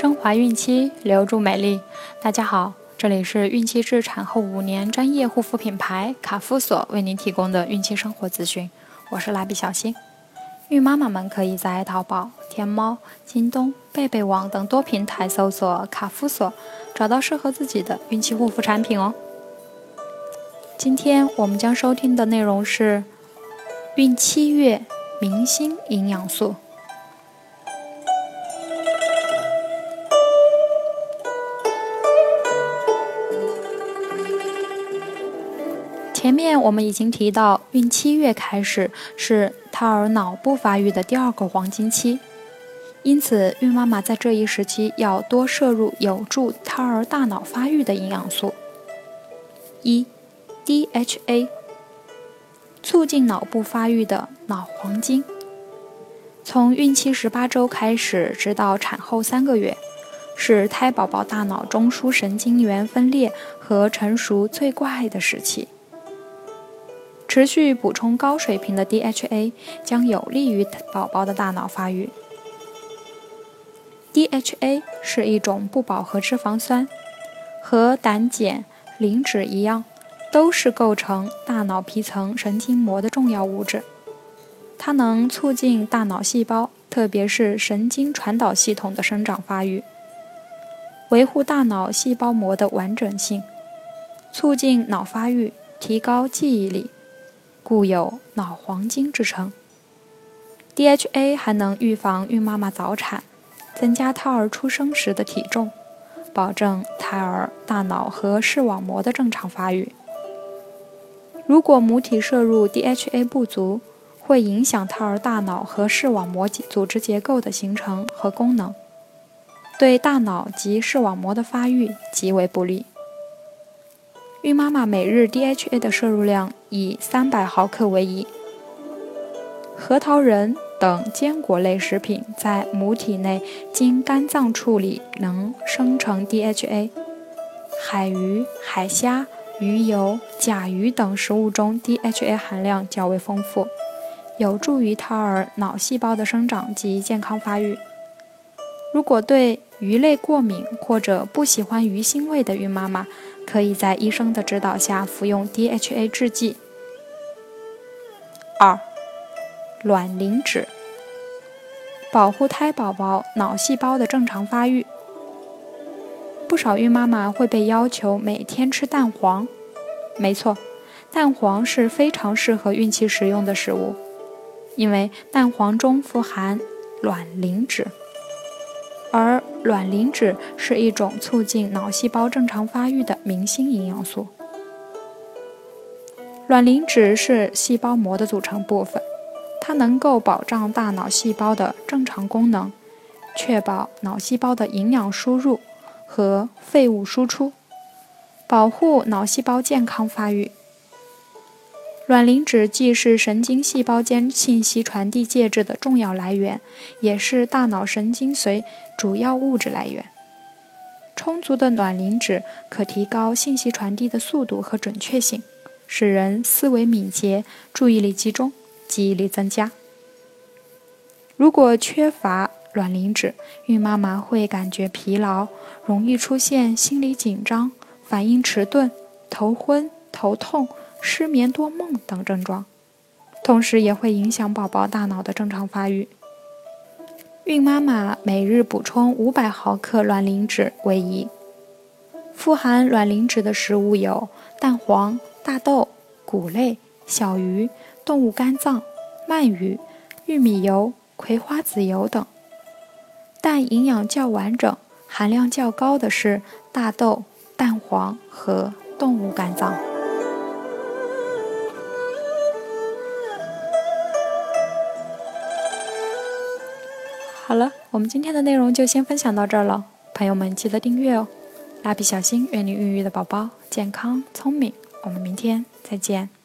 升华孕期，留住美丽。大家好，这里是孕期至产后五年专业护肤品牌卡夫索为您提供的孕期生活资讯。我是蜡笔小新。孕妈妈们可以在淘宝、天猫、京东、贝贝网等多平台搜索卡夫索，找到适合自己的孕期护肤产品哦。今天我们将收听的内容是孕七月明星营养素。前面我们已经提到，孕七月开始是胎儿脑部发育的第二个黄金期，因此孕妈妈在这一时期要多摄入有助胎儿大脑发育的营养素。一、DHA，促进脑部发育的脑黄金。从孕期十八周开始，直到产后三个月，是胎宝宝大脑中枢神经元分裂和成熟最快的时期。持续补充高水平的 DHA 将有利于宝宝的大脑发育。DHA 是一种不饱和脂肪酸，和胆碱、磷脂一样，都是构成大脑皮层神经膜的重要物质。它能促进大脑细胞，特别是神经传导系统的生长发育，维护大脑细胞膜的完整性，促进脑发育，提高记忆力。故有“脑黄金”之称。DHA 还能预防孕妈妈早产，增加胎儿出生时的体重，保证胎儿大脑和视网膜的正常发育。如果母体摄入 DHA 不足，会影响胎儿大脑和视网膜组织结构的形成和功能，对大脑及视网膜的发育极为不利。孕妈妈每日 DHA 的摄入量以三百毫克为宜。核桃仁等坚果类食品在母体内经肝脏处理能生成 DHA。海鱼、海虾、鱼油、甲鱼等食物中 DHA 含量较为丰富，有助于胎儿脑细胞的生长及健康发育。如果对鱼类过敏或者不喜欢鱼腥味的孕妈妈，可以在医生的指导下服用 DHA 制剂。二、卵磷脂，保护胎宝宝脑细胞的正常发育。不少孕妈妈会被要求每天吃蛋黄，没错，蛋黄是非常适合孕期食用的食物，因为蛋黄中富含卵磷脂。卵磷脂是一种促进脑细胞正常发育的明星营养素。卵磷脂是细胞膜的组成部分，它能够保障大脑细胞的正常功能，确保脑细胞的营养输入和废物输出，保护脑细胞健康发育。卵磷脂既是神经细胞间信息传递介质的重要来源，也是大脑神经髓主要物质来源。充足的卵磷脂可提高信息传递的速度和准确性，使人思维敏捷、注意力集中、记忆力增加。如果缺乏卵磷脂，孕妈妈会感觉疲劳，容易出现心理紧张、反应迟钝、头昏、头痛。失眠多梦等症状，同时也会影响宝宝大脑的正常发育。孕妈妈每日补充五百毫克卵磷脂为宜。富含卵磷脂的食物有蛋黄、大豆、谷类、小鱼、动物肝脏、鳗鱼、玉米油、葵花籽油等。但营养较完整、含量较高的是大豆、蛋黄和动物肝脏。我们今天的内容就先分享到这儿了。朋友们记得订阅哦！蜡笔小新，愿你孕育的宝宝健康聪明。我们明天再见。